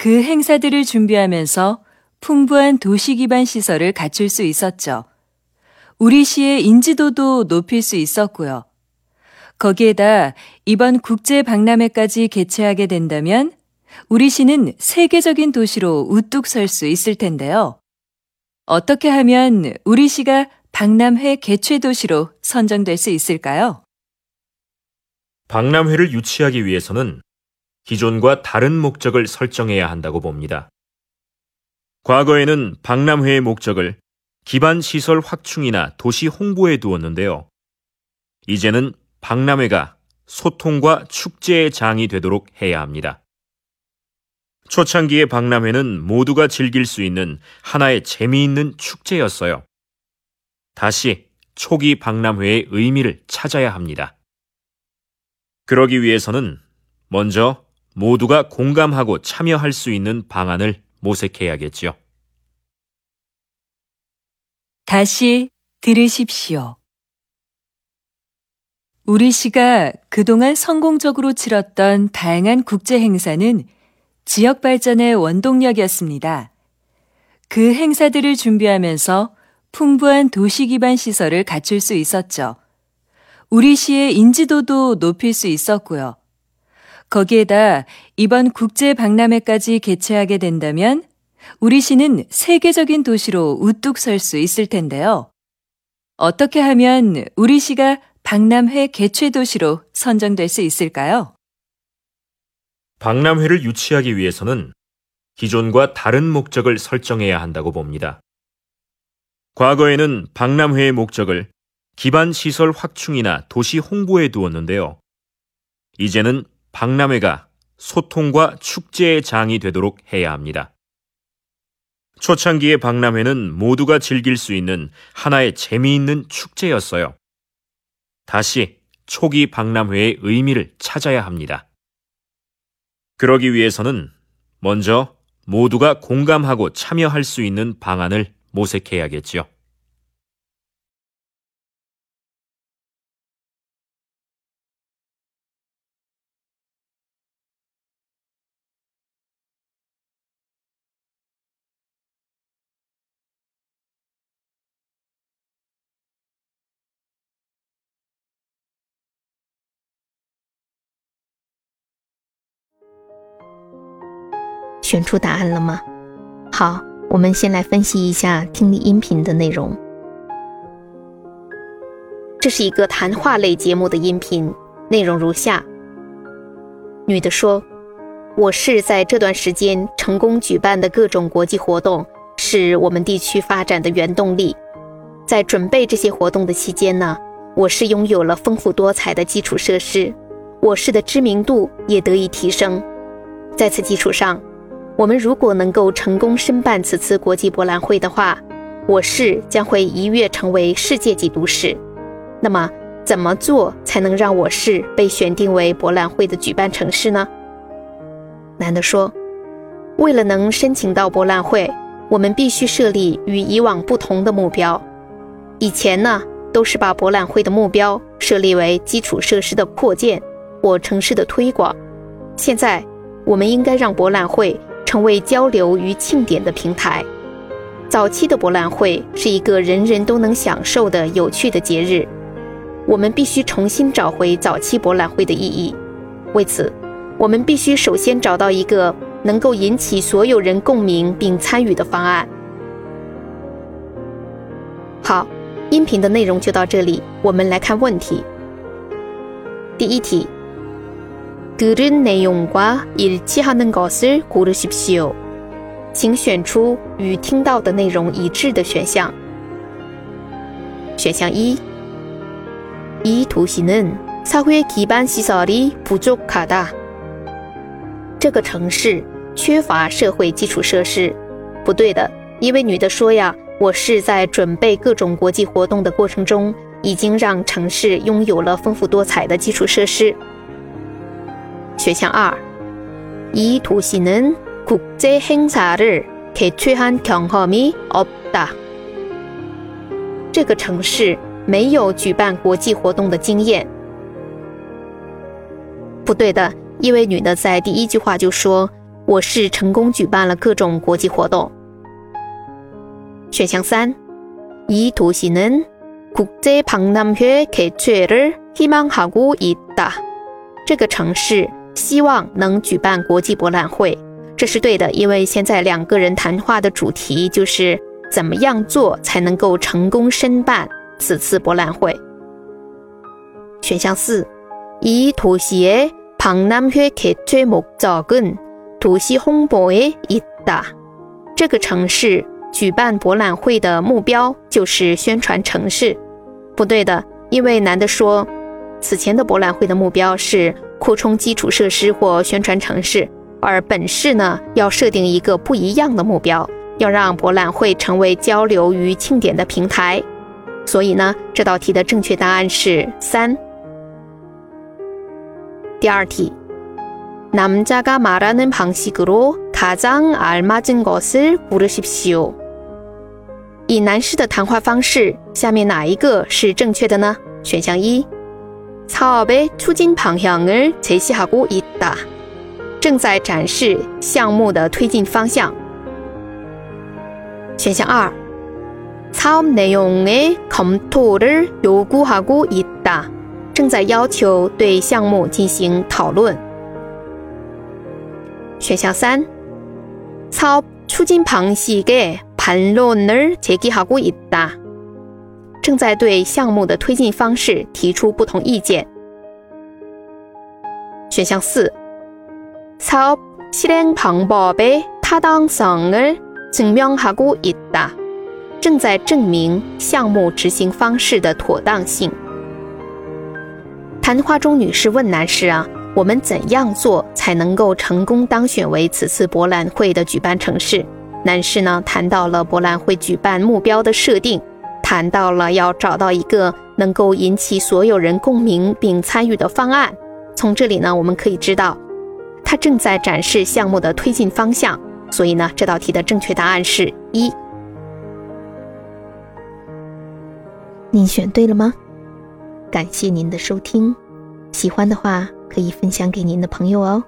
그 행사들을 준비하면서 풍부한 도시 기반 시설을 갖출 수 있었죠. 우리 시의 인지도도 높일 수 있었고요. 거기에다 이번 국제 박람회까지 개최하게 된다면 우리 시는 세계적인 도시로 우뚝 설 수 있을 텐데요. 어떻게 하면 우리 시가 박람회 개최 도시로 선정될 수 있을까요? 박람회를 유치하기 위해서는 기존과 다른 목적을 설정해야 한다고 봅니다. 과거에는 박람회의 목적을 기반 시설 확충이나 도시 홍보에 두었는데요. 이제는 박람회가 소통과 축제의 장이 되도록 해야 합니다. 초창기의 박람회는 모두가 즐길 수 있는 하나의 재미있는 축제였어요. 다시 초기 박람회의 의미를 찾아야 합니다. 그러기 위해서는 먼저 모두가 공감하고 참여할 수 있는 방안을 모색해야겠지요. 다시 들으십시오. 우리 시가 그동안 성공적으로 치렀던 다양한 국제 행사는 지역 발전의 원동력이었습니다. 그 행사들을 준비하면서 풍부한 도시 기반 시설을 갖출 수 있었죠. 우리 시의 인지도도 높일 수 있었고요. 거기에다 이번 국제 박람회까지 개최하게 된다면 우리 시는 세계적인 도시로 우뚝 설 수 있을 텐데요. 어떻게 하면 우리 시가 박람회 개최 도시로 선정될 수 있을까요? 박람회를 유치하기 위해서는 기존과 다른 목적을 설정해야 한다고 봅니다. 과거에는 박람회의 목적을 기반 시설 확충이나 도시 홍보에 두었는데요. 이제는 박람회가 소통과 축제의 장이 되도록 해야 합니다. 초창기의 박람회는 모두가 즐길 수 있는 하나의 재미있는 축제였어요. 다시 초기 박람회의 의미를 찾아야 합니다. 그러기 위해서는 먼저 모두가 공감하고 참여할 수 있는 방안을 모색해야겠지요. “选出答案了吗？好，我们先来分析一下听力音频的内容。这是一个谈话类节目的音频，内容如下：女的说，我市在这段时间成功举办的各种国际活动，是我们地区发展的原动力。在准备这些活动的期间呢，我市拥有了丰富多彩的基础设施，我市的知名度也得以提升。在此基础上，我们如果能够成功申办此次国际博览会的话，我市将会一跃成为世界级都市。那么，怎么做才能让我市被选定为博览会的举办城市呢？男的说：“为了能申请到博览会，我们必须设立与以往不同的目标。以前呢，都是把博览会的目标设立为基础设施的扩建或城市的推广。现在，我们应该让博览会成为交流与庆典的平台。早期的博览会是一个人人都能享受的有趣的节日。”我们必须重新找回早期博览会的意义。为此，我们必须首先找到一个能够引起所有人共鸣并参与的方案。好，音频的内容就到这里，我们来看问题。第一题， 들은내용과일치하는것을고르십시 오， 请选出与听到的内容一致的选项。选项一。이도시는사회기반시설이부족하다这个城市 缺乏社会基础设施。不对的，一位女的说呀，我是在准备各种国际活动的过程中，已经让城市拥有了丰富多彩的基础设施。 选项二，이도시는국제행사를개최한경험이없다这个城市没有举办国际活动的经验。不对的，一位女的在第一句话就说：“我是成功举办了各种国际活动。”选项三，이도시는국제박람회개최를희망하고있다这个城市 希望能举办国际博览会，这是对的，因为现在两个人谈话的主题就是怎么样做才能够成功申办此次博览会。选项四，이도시의박람회개최목적은도시홍보에있다这个城市举办博览会的目标就是宣传城市。不对的，因为男的说，此前的博览会的目标是 扩充基础设施或宣传城市，而本市呢要设定一个不一样的目标，要让博览会成为交流与庆典的平台。所以呢，这道题的正确答案是三。第二题，남자가말하는방식으로가장알맞은것을고르십시 오。 以男士的谈话方式，下面哪一个是正确的呢？选项一， 사업의추진방향을제시하고있 다， 正在展示项目的推进方向。选项二，사업내용의검토를요구하고있 다。 正在要求对项目进行讨论。选项三，사업추진방식에반론을제기하고있 다。 正在对项目的推进方式提出不同意见。选项四，사업실행방법의타당성을증명하고있 다。 正在证明项目执行方式的妥当性。谈话中，女士问男士：“啊，我们怎样做才能够成功当选为此次博览会的举办城市？”男士呢，谈到了博览会举办目标的设定， 谈到了要找到一个能够引起所有人共鸣并参与的方案。从这里呢，我们可以知道，他正在展示项目的推进方向。所以呢，这道题的正确答案是一。您选对了吗？感谢您的收听，喜欢的话可以分享给您的朋友哦。